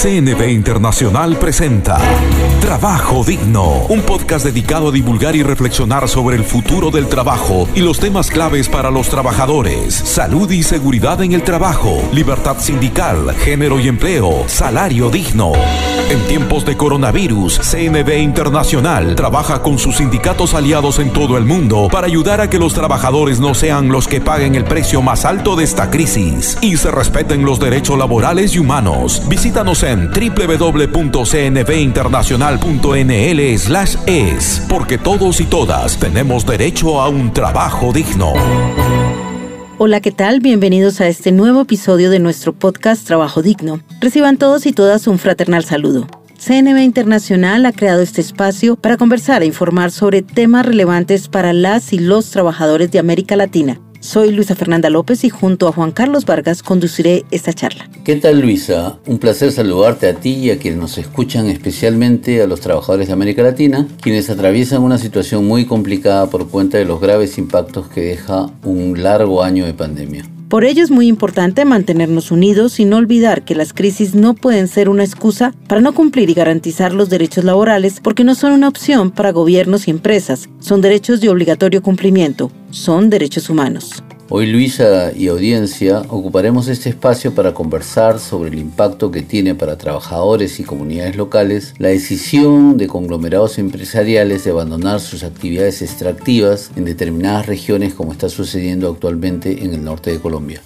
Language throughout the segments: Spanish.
CNB Internacional presenta Trabajo Digno, un podcast dedicado a divulgar y reflexionar sobre el futuro del trabajo y los temas claves para los trabajadores, salud y seguridad en el trabajo, libertad sindical, género y empleo, salario digno. En tiempos de coronavirus, CNB Internacional trabaja con sus sindicatos aliados en todo el mundo para ayudar a que los trabajadores no sean los que paguen el precio más alto de esta crisis y se respeten los derechos laborales y humanos. Visítanos en www.cnbinternacional.nl/es, porque todos y todas tenemos derecho a un trabajo digno. Hola, ¿qué tal? Bienvenidos a este nuevo episodio de nuestro podcast Trabajo Digno. Reciban todos y todas un fraternal saludo. CNB Internacional ha creado este espacio para conversar e informar sobre temas relevantes para las y los trabajadores de América Latina soy Luisa Fernanda López y junto a Juan Carlos Vargas conduciré esta charla. ¿Qué tal Luisa? Un placer saludarte a ti y a quienes nos escuchan, especialmente a los trabajadores de América Latina, quienes atraviesan una situación muy complicada por cuenta de los graves impactos que deja un largo año de pandemia. Por ello es muy importante mantenernos unidos y no olvidar que las crisis no pueden ser una excusa para no cumplir y garantizar los derechos laborales porque no son una opción para gobiernos y empresas, son derechos de obligatorio cumplimiento, son derechos humanos. Hoy Luisa y audiencia ocuparemos este espacio para conversar sobre el impacto que tiene para trabajadores y comunidades locales la decisión de conglomerados empresariales de abandonar sus actividades extractivas en determinadas regiones como está sucediendo actualmente en el norte de Colombia.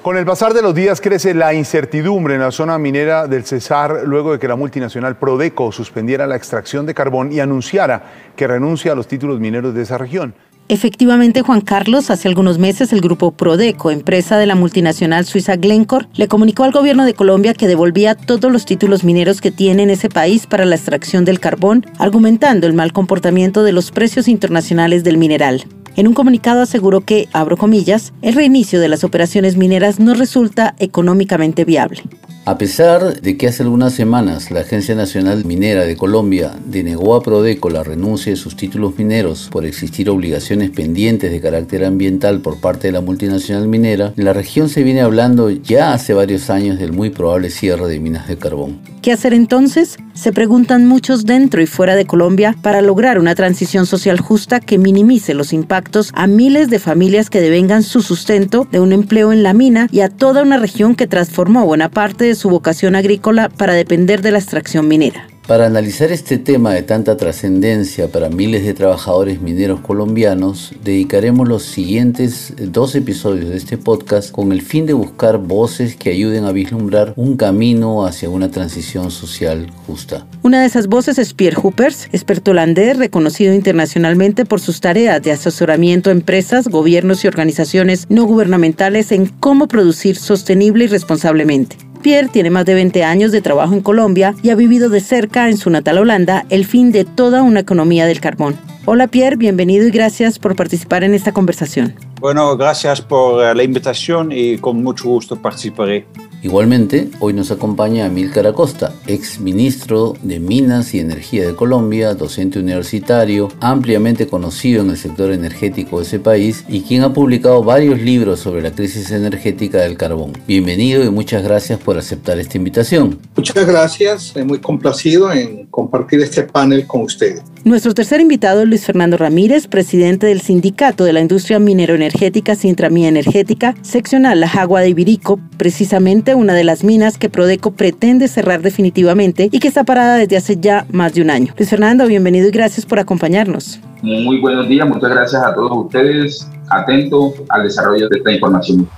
Con el pasar de los días crece la incertidumbre en la zona minera del Cesar luego de que la multinacional Prodeco suspendiera la extracción de carbón y anunciara que renuncia a los títulos mineros de esa región. Efectivamente, Juan Carlos, hace algunos meses el grupo Prodeco, empresa de la multinacional suiza Glencore, le comunicó al gobierno de Colombia que devolvía todos los títulos mineros que tiene en ese país para la extracción del carbón, argumentando el mal comportamiento de los precios internacionales del mineral. En un comunicado aseguró que, abro comillas, el reinicio de las operaciones mineras no resulta económicamente viable. A pesar de que hace algunas semanas la Agencia Nacional Minera de Colombia denegó a Prodeco la renuncia de sus títulos mineros por existir obligaciones pendientes de carácter ambiental por parte de la multinacional minera, en la región se viene hablando ya hace varios años del muy probable cierre de minas de carbón. ¿Qué hacer entonces? Se preguntan muchos dentro y fuera de Colombia para lograr una transición social justa que minimice los impactos a miles de familias que devengan su sustento de un empleo en la mina y a toda una región que transformó buena parte de su vocación agrícola para depender de la extracción minera. Para analizar este tema de tanta trascendencia para miles de trabajadores mineros colombianos, dedicaremos los siguientes dos episodios de este podcast con el fin de buscar voces que ayuden a vislumbrar un camino hacia una transición social justa. Una de esas voces es Pierre Hoopers, experto holandés reconocido internacionalmente por sus tareas de asesoramiento a empresas, gobiernos y organizaciones no gubernamentales en cómo producir sostenible y responsablemente. Pierre tiene más de 20 años de trabajo en Colombia y ha vivido de cerca en su natal Holanda el fin de toda una economía del carbón. Hola Pierre, bienvenido y gracias por participar en esta conversación. Bueno, gracias por eh, la invitación y con mucho gusto participaré. Igualmente, hoy nos acompaña Amílcar Acosta, ex ministro de Minas y Energía de Colombia, docente universitario, ampliamente conocido en el sector energético de ese país y quien ha publicado varios libros sobre la crisis energética del carbón. Bienvenido y muchas gracias por aceptar esta invitación. Muchas gracias, muy complacido en compartir este panel con ustedes. Nuestro tercer invitado es Luis Fernando Ramírez, presidente del Sindicato de la Industria Minero-Energética Sintramía Energética, seccional La Jagua de Ibirico, precisamente una de las minas que Prodeco pretende cerrar definitivamente y que está parada desde hace ya más de un año. Luis Fernando, bienvenido y gracias por acompañarnos. Muy buenos días, muchas gracias a todos ustedes, atento al desarrollo de esta información.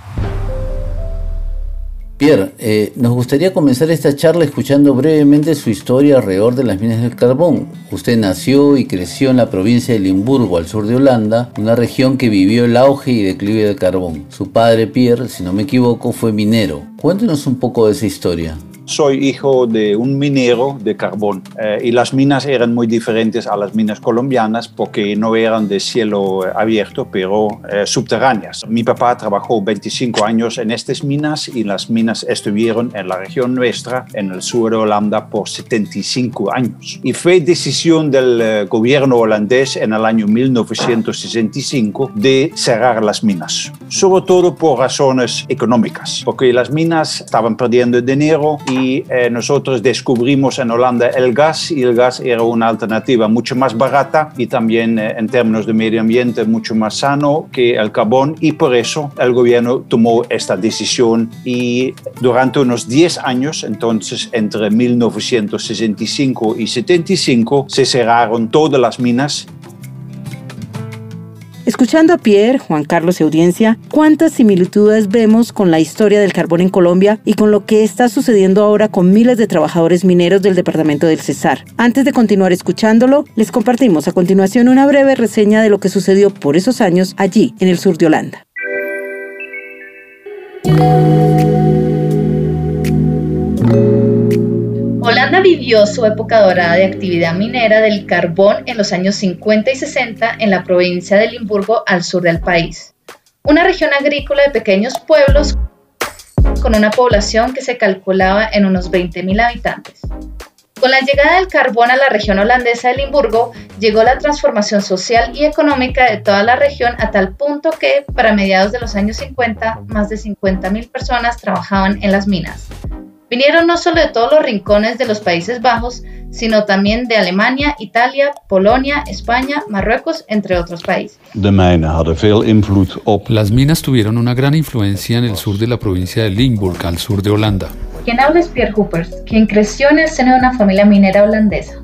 Pierre, eh, nos gustaría comenzar esta charla escuchando brevemente su historia alrededor de las minas del carbón. Usted nació y creció en la provincia de Limburgo, al sur de Holanda, una región que vivió el auge y declive del carbón. Su padre, Pierre, si no me equivoco, fue minero. Cuéntenos un poco de esa historia. Soy hijo de un minero de carbón eh, y las minas eran muy diferentes a las minas colombianas porque no eran de cielo abierto, pero eh, subterráneas. Mi papá trabajó 25 años en estas minas y las minas estuvieron en la región nuestra, en el sur de Holanda, por 75 años. Y fue decisión del eh, gobierno holandés en el año 1965 de cerrar las minas, sobre todo por razones económicas, porque las minas estaban perdiendo dinero y eh, nosotros descubrimos en Holanda el gas y el gas era una alternativa mucho más barata y también eh, en términos de medio ambiente mucho más sano que el carbón y por eso el gobierno tomó esta decisión y durante unos 10 años, entonces entre 1965 y 75, se cerraron todas las minas Escuchando a Pierre, Juan Carlos y audiencia, ¿cuántas similitudes vemos con la historia del carbón en Colombia y con lo que está sucediendo ahora con miles de trabajadores mineros del departamento del Cesar? Antes de continuar escuchándolo, les compartimos a continuación una breve reseña de lo que sucedió por esos años allí, en el sur de Holanda. Holanda vivió su época dorada de actividad minera del carbón en los años 50 y 60 en la provincia de Limburgo al sur del país. Una región agrícola de pequeños pueblos con una población que se calculaba en unos 20.000 habitantes. Con la llegada del carbón a la región holandesa de Limburgo, llegó la transformación social y económica de toda la región a tal punto que, para mediados de los años 50, más de 50.000 personas trabajaban en las minas. Vinieron no solo de todos los rincones de los Países Bajos, sino también de Alemania, Italia, Polonia, España, Marruecos, entre otros países. Las minas tuvieron una gran influencia en el sur de la provincia de Limburg, al sur de Holanda. Quien habla es Pierre Hoopers, quien creció en el seno de una familia minera holandesa.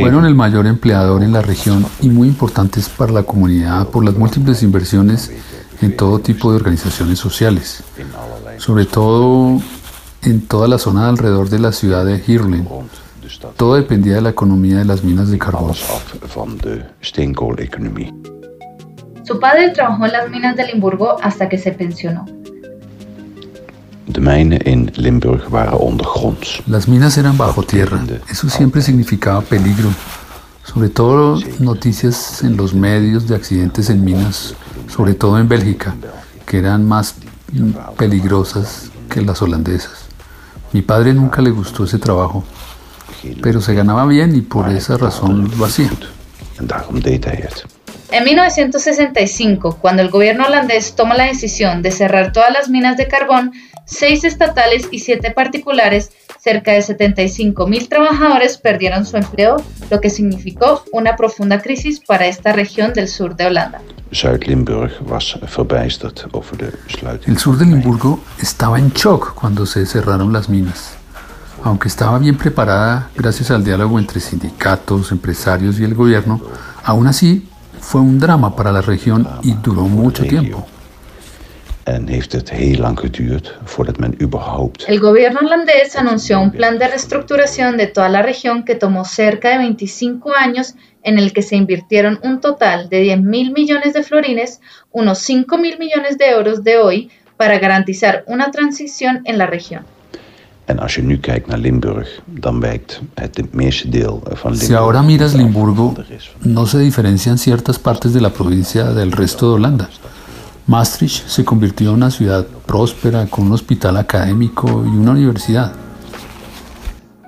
Fueron el mayor empleador en la región y muy importantes para la comunidad por las múltiples inversiones en todo tipo de organizaciones sociales, sobre todo en toda la zona alrededor de la ciudad de Hirlen. Todo dependía de la economía de las minas de carbón. Su padre trabajó en las minas de Limburgo hasta que se pensionó. Las minas eran bajo tierra. Eso siempre significaba peligro. Sobre todo noticias en los medios de accidentes en minas sobre todo en Bélgica, que eran más peligrosas que las holandesas. Mi padre nunca le gustó ese trabajo, pero se ganaba bien y por esa razón lo hacía. En 1965, cuando el gobierno holandés toma la decisión de cerrar todas las minas de carbón, seis estatales y siete particulares, cerca de 75 mil trabajadores perdieron su empleo, lo que significó una profunda crisis para esta región del sur de Holanda. El sur de Limburgo estaba en shock cuando se cerraron las minas. Aunque estaba bien preparada gracias al diálogo entre sindicatos, empresarios y el gobierno, aún así fue un drama para la región y duró mucho tiempo. El gobierno holandés anunció un plan de reestructuración de toda la región que tomó cerca de 25 años en el que se invirtieron un total de 10 mil millones de florines, unos 5 mil millones de euros de hoy, para garantizar una transición en la región. Si ahora miras Limburgo, no se diferencian ciertas partes de la provincia del resto de Holanda. Maastricht se convirtió en una ciudad próspera con un hospital académico y una universidad.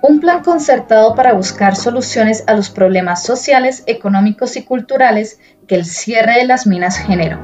Un plan concertado para buscar soluciones a los problemas sociales, económicos y culturales que el cierre de las minas generó.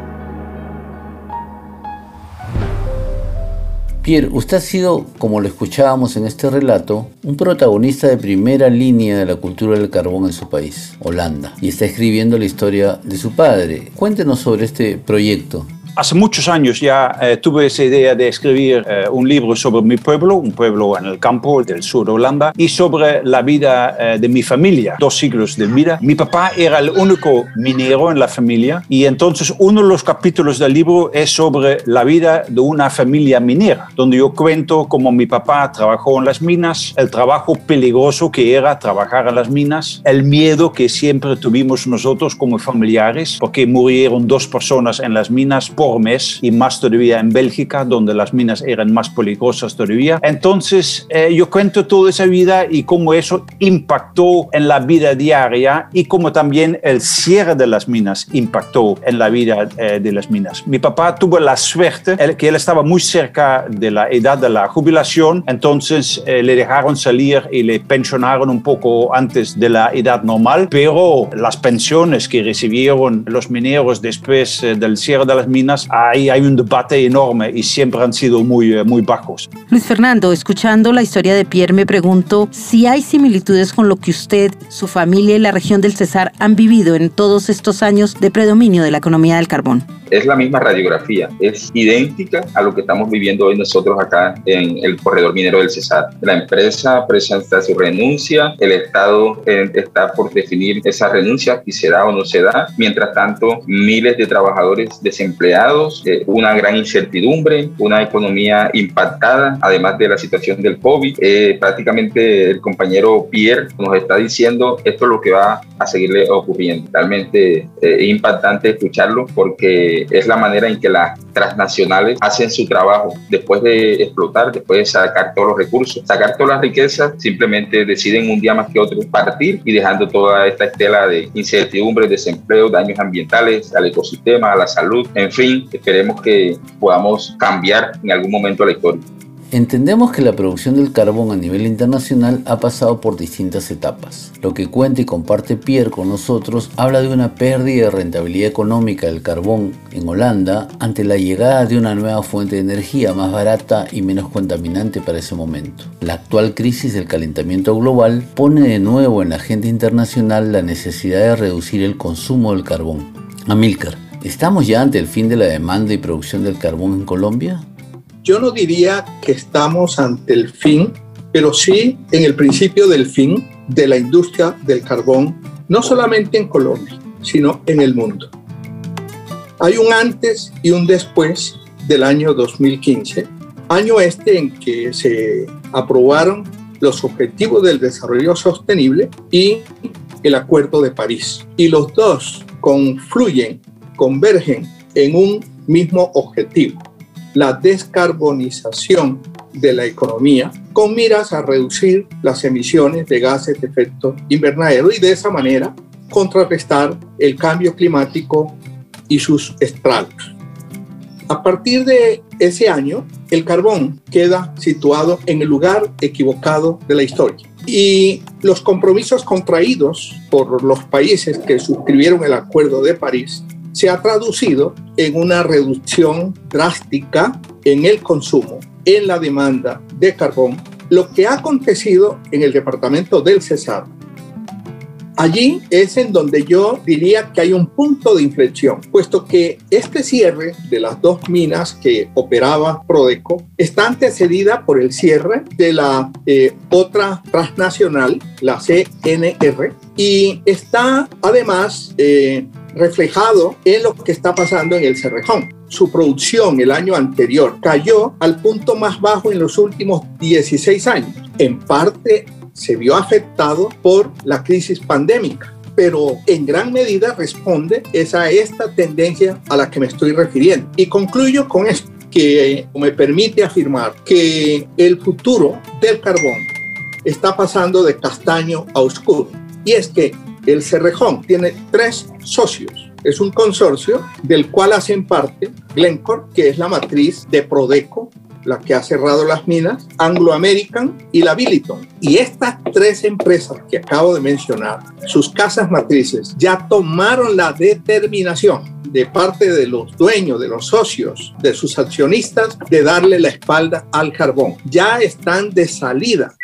Pierre, usted ha sido, como lo escuchábamos en este relato, un protagonista de primera línea de la cultura del carbón en su país, Holanda, y está escribiendo la historia de su padre. Cuéntenos sobre este proyecto. Hace muchos años ya eh, tuve esa idea de escribir eh, un libro sobre mi pueblo, un pueblo en el campo del sur de Holanda, y sobre la vida eh, de mi familia, dos siglos de vida. Mi papá era el único minero en la familia y entonces uno de los capítulos del libro es sobre la vida de una familia minera, donde yo cuento cómo mi papá trabajó en las minas, el trabajo peligroso que era trabajar en las minas, el miedo que siempre tuvimos nosotros como familiares, porque murieron dos personas en las minas por enormes y más todavía en Bélgica, donde las minas eran más peligrosas todavía. Entonces, eh, yo cuento toda esa vida y cómo eso impactó en la vida diaria y cómo también el cierre de las minas impactó en la vida eh, de las minas. Mi papá tuvo la suerte que él estaba muy cerca de la edad de la jubilación, entonces eh, le dejaron salir y le pensionaron un poco antes de la edad normal, pero las pensiones que recibieron los mineros después eh, del cierre de las minas, ahí hay un debate enorme y siempre han sido muy, muy bajos. Luis Fernando, escuchando la historia de Pierre, me pregunto si hay similitudes con lo que usted, su familia y la región del Cesar han vivido en todos estos años de predominio de la economía del carbón es la misma radiografía, es idéntica a lo que estamos viviendo hoy nosotros acá en el corredor minero del Cesar. La empresa presenta su renuncia, el Estado eh, está por definir esa renuncia, si se da o no se da. Mientras tanto, miles de trabajadores desempleados, eh, una gran incertidumbre, una economía impactada, además de la situación del COVID. Eh, prácticamente el compañero Pierre nos está diciendo esto es lo que va a seguirle ocurriendo. Realmente es impactante escucharlo porque es la manera en que las transnacionales hacen su trabajo. Después de explotar, después de sacar todos los recursos, sacar todas las riquezas, simplemente deciden un día más que otro partir y dejando toda esta estela de incertidumbre, desempleo, daños ambientales al ecosistema, a la salud. En fin, esperemos que podamos cambiar en algún momento la historia. Entendemos que la producción del carbón a nivel internacional ha pasado por distintas etapas. Lo que cuenta y comparte Pierre con nosotros habla de una pérdida de rentabilidad económica del carbón en Holanda ante la llegada de una nueva fuente de energía más barata y menos contaminante para ese momento. La actual crisis del calentamiento global pone de nuevo en la agenda internacional la necesidad de reducir el consumo del carbón. Amilcar, ¿estamos ya ante el fin de la demanda y producción del carbón en Colombia? Yo no diría que estamos ante el fin, pero sí en el principio del fin de la industria del carbón, no solamente en Colombia, sino en el mundo. Hay un antes y un después del año 2015, año este en que se aprobaron los Objetivos del Desarrollo Sostenible y el Acuerdo de París. Y los dos confluyen, convergen en un mismo objetivo, la descarbonización de la economía con miras a reducir las emisiones de gases de efecto invernadero y de esa manera contrarrestar el cambio climático y sus estragos. A partir de ese año, el carbón queda situado en el lugar equivocado de la historia. Y los compromisos contraídos por los países que suscribieron el Acuerdo de París se ha traducido en una reducción drástica en el consumo, en la demanda de carbón, lo que ha acontecido en el departamento del Cesar. Allí es en donde yo diría que hay un punto de inflexión, puesto que este cierre de las dos minas que operaba Prodeco está antecedida por el cierre de la eh, otra transnacional, la CNR, y está además eh, reflejado en lo que está pasando en el Cerrejón. Su producción el año anterior cayó al punto más bajo en los últimos 16 años. En parte se vio afectado por la crisis pandémica pero en gran medida responde a esta tendencia a la que me estoy refiriendo. Y concluyo con esto, que me permite afirmar que el futuro del carbón está pasando de castaño a oscuro. Y es que el Cerrejón tiene tres socios. Es un consorcio del cual hacen parte Glencore, que es la matriz de Prodeco, la que ha cerrado las minas, Anglo American y la Billiton. Y estas tres empresas que acabo de mencionar, sus casas matrices, ya tomaron la determinación de parte de los dueños, de los socios, de sus accionistas, de darle la espalda al carbón. Ya están de salida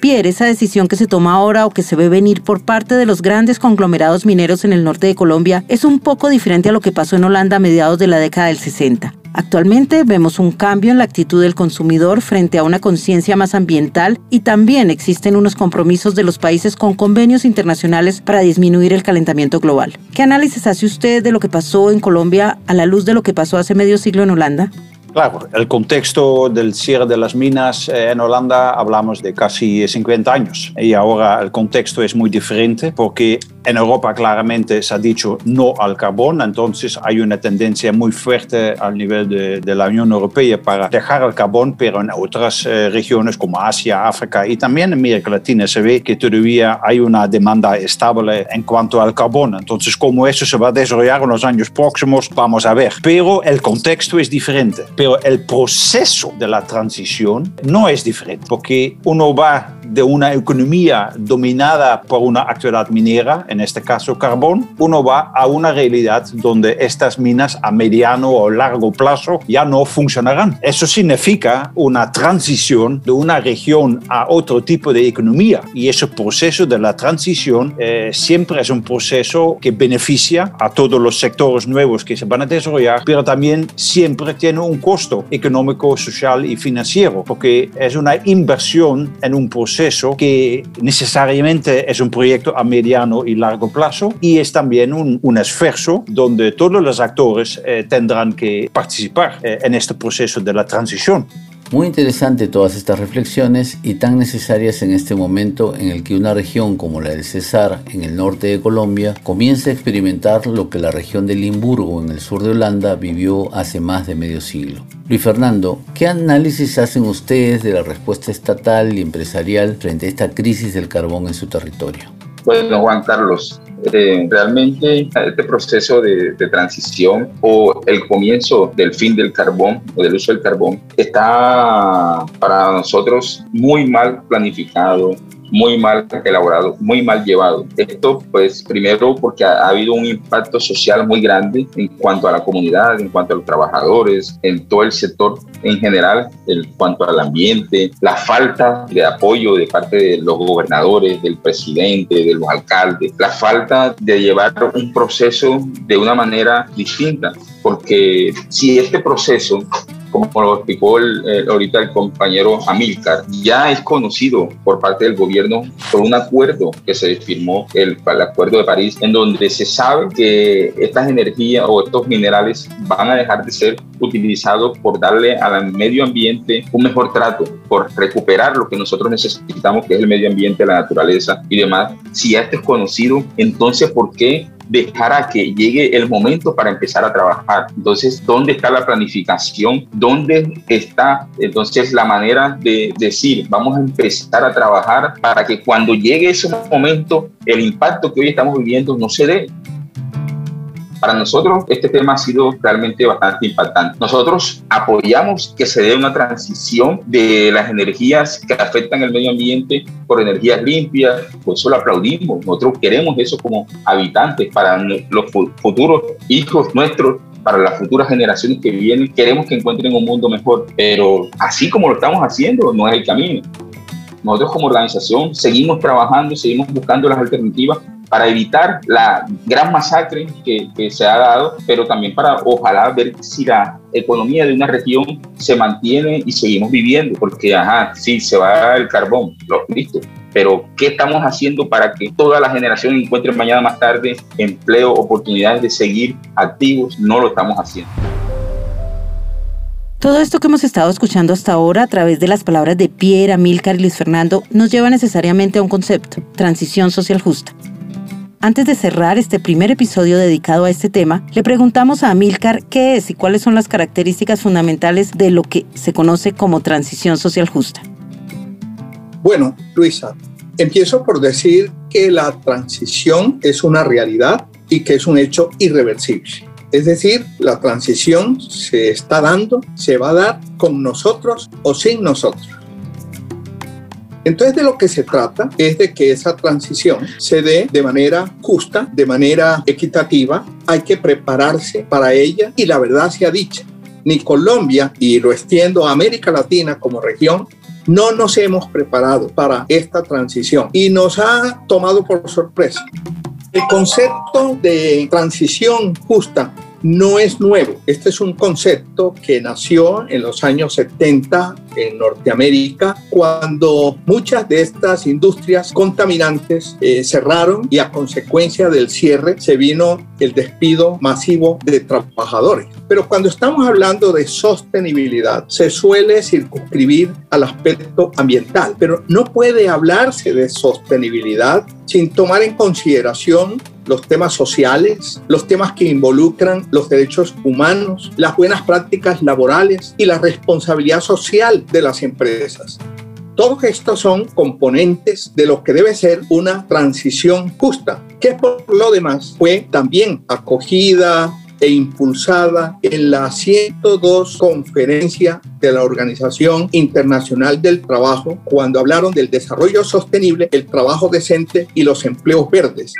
Pierre, esa decisión que se toma ahora o que se ve venir por parte de los grandes conglomerados mineros en el norte de Colombia es un poco diferente a lo que pasó en Holanda a mediados de la década del 60. Actualmente vemos un cambio en la actitud del consumidor frente a una conciencia más ambiental y también existen unos compromisos de los países con convenios internacionales para disminuir el calentamiento global. ¿Qué análisis hace usted de lo que pasó en Colombia a la luz de lo que pasó hace medio siglo en Holanda? Claro, el contexto del cierre de las minas eh, en Holanda hablamos de casi 50 años y ahora el contexto es muy diferente porque en Europa claramente se ha dicho no al carbón, entonces hay una tendencia muy fuerte al nivel de, la Unión Europea para dejar el carbón, pero en otras eh, regiones como Asia, África y también en América Latina se ve que todavía hay una demanda estable en cuanto al carbón. Entonces, cómo eso se va a desarrollar en los años próximos, vamos a ver. Pero el contexto es diferente, pero el proceso de la transición no es diferente, porque uno va de una economía dominada por una actividad minera, en este caso carbón, uno va a una realidad donde estas minas a mediano o largo plazo ya no funcionarán. Eso significa una transición de una región a otro tipo de economía y ese proceso de la transición eh, siempre es un proceso que beneficia a todos los sectores nuevos que se van a desarrollar, pero también siempre tiene un costo económico, social y financiero, porque es una inversión en un proceso que necesariamente es un proyecto a mediano y largo plazo y es también un, un esfuerzo donde todos los actores eh, tendrán que participar eh, en este proceso de la transición. Muy interesante todas estas reflexiones y tan necesarias en este momento en el que una región como la del Cesar, en el norte de Colombia, comienza a experimentar lo que la región de Limburgo, en el sur de Holanda, vivió hace más de medio siglo. Luis Fernando, ¿qué análisis hacen ustedes de la respuesta estatal y empresarial frente a esta crisis del carbón en su territorio? Bueno, Juan realmente este proceso de, transición o el comienzo del fin del carbón o del uso del carbón está para nosotros muy mal planificado, muy mal elaborado, muy mal llevado. Esto, pues, primero porque ha, habido un impacto social muy grande en cuanto a la comunidad, en cuanto a los trabajadores, en todo el sector en general, en cuanto al ambiente, la falta de apoyo de parte de los gobernadores, del presidente, de los alcaldes, la falta de llevar un proceso de una manera distinta, porque si este proceso como lo explicó ahorita el compañero Amilcar, ya es conocido por parte del gobierno por un acuerdo que se firmó, el, el Acuerdo de París, en donde se sabe que estas energías o estos minerales van a dejar de ser utilizados por darle al medio ambiente un mejor trato, por recuperar lo que nosotros necesitamos, que es el medio ambiente, la naturaleza y demás. Si esto es conocido, entonces ¿por qué dejar a que llegue el momento para empezar a trabajar. Entonces, ¿dónde está la planificación? ¿Dónde está entonces la manera de decir, vamos a empezar a trabajar para que cuando llegue ese momento, el impacto que hoy estamos viviendo no se dé? Para nosotros este tema ha sido realmente bastante impactante. Nosotros apoyamos que se dé una transición de las energías que afectan el medio ambiente por energías limpias, por eso lo aplaudimos. Nosotros queremos eso como habitantes para los futuros hijos nuestros para las futuras generaciones que vienen, queremos que encuentren un mundo mejor, pero así como lo estamos haciendo, no es el camino. Nosotros como organización seguimos trabajando, seguimos buscando las alternativas para evitar la gran masacre que, se ha dado, pero también para ojalá ver si la economía de una región se mantiene y seguimos viviendo, porque, ajá, sí, se va el carbón, lo, listo, pero ¿qué estamos haciendo para que toda la generación encuentre mañana más tarde empleo, oportunidades de seguir activos? No lo estamos haciendo. Todo esto que hemos estado escuchando hasta ahora a través de las palabras de Pierre, Amílcar y Luis Fernando nos lleva necesariamente a un concepto, transición social justa. Antes de cerrar este primer episodio dedicado a este tema, le preguntamos a Amilcar qué es y cuáles son las características fundamentales de lo que se conoce como transición social justa. Bueno, Luisa, empiezo por decir que la transición es una realidad y que es un hecho irreversible. Es decir, la transición se está dando, se va a dar con nosotros o sin nosotros. Entonces de lo que se trata es de que esa transición se dé de manera justa, de manera equitativa. Hay que prepararse para ella y la verdad sea dicha. Ni Colombia, y lo extiendo a América Latina como región, no nos hemos preparado para esta transición y nos ha tomado por sorpresa. El concepto de transición justa no es nuevo. Este es un concepto que nació en los años 70 en Norteamérica cuando muchas de estas industrias contaminantes eh, cerraron y a consecuencia del cierre se vino el despido masivo de trabajadores. Pero cuando estamos hablando de sostenibilidad, se suele circunscribir al aspecto ambiental, pero no puede hablarse de sostenibilidad sin tomar en consideración los temas sociales, los temas que involucran los derechos humanos, las buenas prácticas laborales y la responsabilidad social de las empresas. Todos estos son componentes de lo que debe ser una transición justa, que por lo demás fue también acogida e impulsada en la 102 conferencia de la Organización Internacional del Trabajo cuando hablaron del desarrollo sostenible, el trabajo decente y los empleos verdes.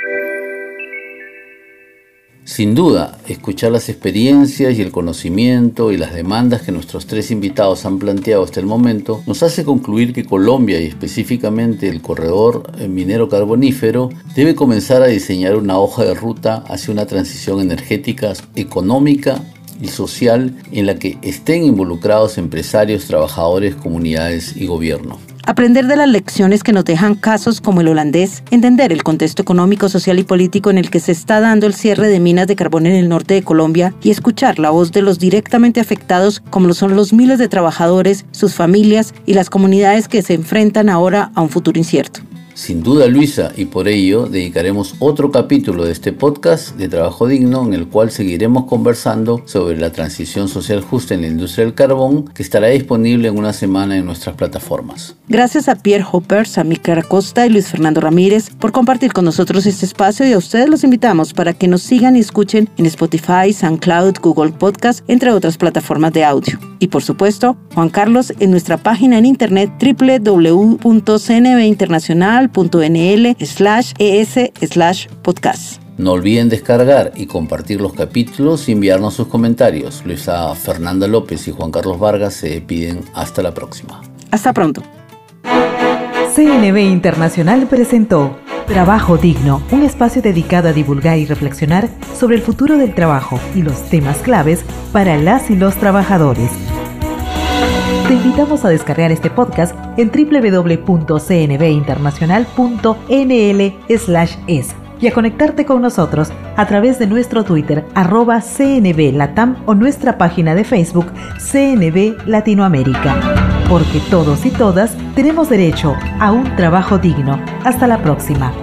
Sin duda, escuchar las experiencias y el conocimiento y las demandas que nuestros tres invitados han planteado hasta el momento nos hace concluir que Colombia y específicamente el corredor minero carbonífero debe comenzar a diseñar una hoja de ruta hacia una transición energética, económica y social en la que estén involucrados empresarios, trabajadores, comunidades y gobierno aprender de las lecciones que nos dejan casos como el holandés, entender el contexto económico, social y político en el que se está dando el cierre de minas de carbón en el norte de Colombia y escuchar la voz de los directamente afectados como lo son los miles de trabajadores, sus familias y las comunidades que se enfrentan ahora a un futuro incierto. Sin duda, Luisa, y por ello dedicaremos otro capítulo de este podcast de Trabajo Digno en el cual seguiremos conversando sobre la transición social justa en la industria del carbón que estará disponible en una semana en nuestras plataformas. Gracias a Pierre Hoppers, a Mica Acosta y Luis Fernando Ramírez por compartir con nosotros este espacio y a ustedes los invitamos para que nos sigan y escuchen en Spotify, SoundCloud, Google Podcast, entre otras plataformas de audio. Y por supuesto, Juan Carlos en nuestra página en internet www.cnbinternacional nl slash es slash podcast. No olviden descargar y compartir los capítulos y enviarnos sus comentarios. Luisa Fernanda López y Juan Carlos Vargas se piden hasta la próxima. Hasta pronto. CNB Internacional presentó Trabajo Digno, un espacio dedicado a divulgar y reflexionar sobre el futuro del trabajo y los temas claves para las y los trabajadores. Te invitamos a descargar este podcast en www.cnbinternacional.nl/es y a conectarte con nosotros a través de nuestro Twitter arroba CNB Latam o nuestra página de Facebook CNB Latinoamérica. Porque todos y todas tenemos derecho a un trabajo digno. Hasta la próxima.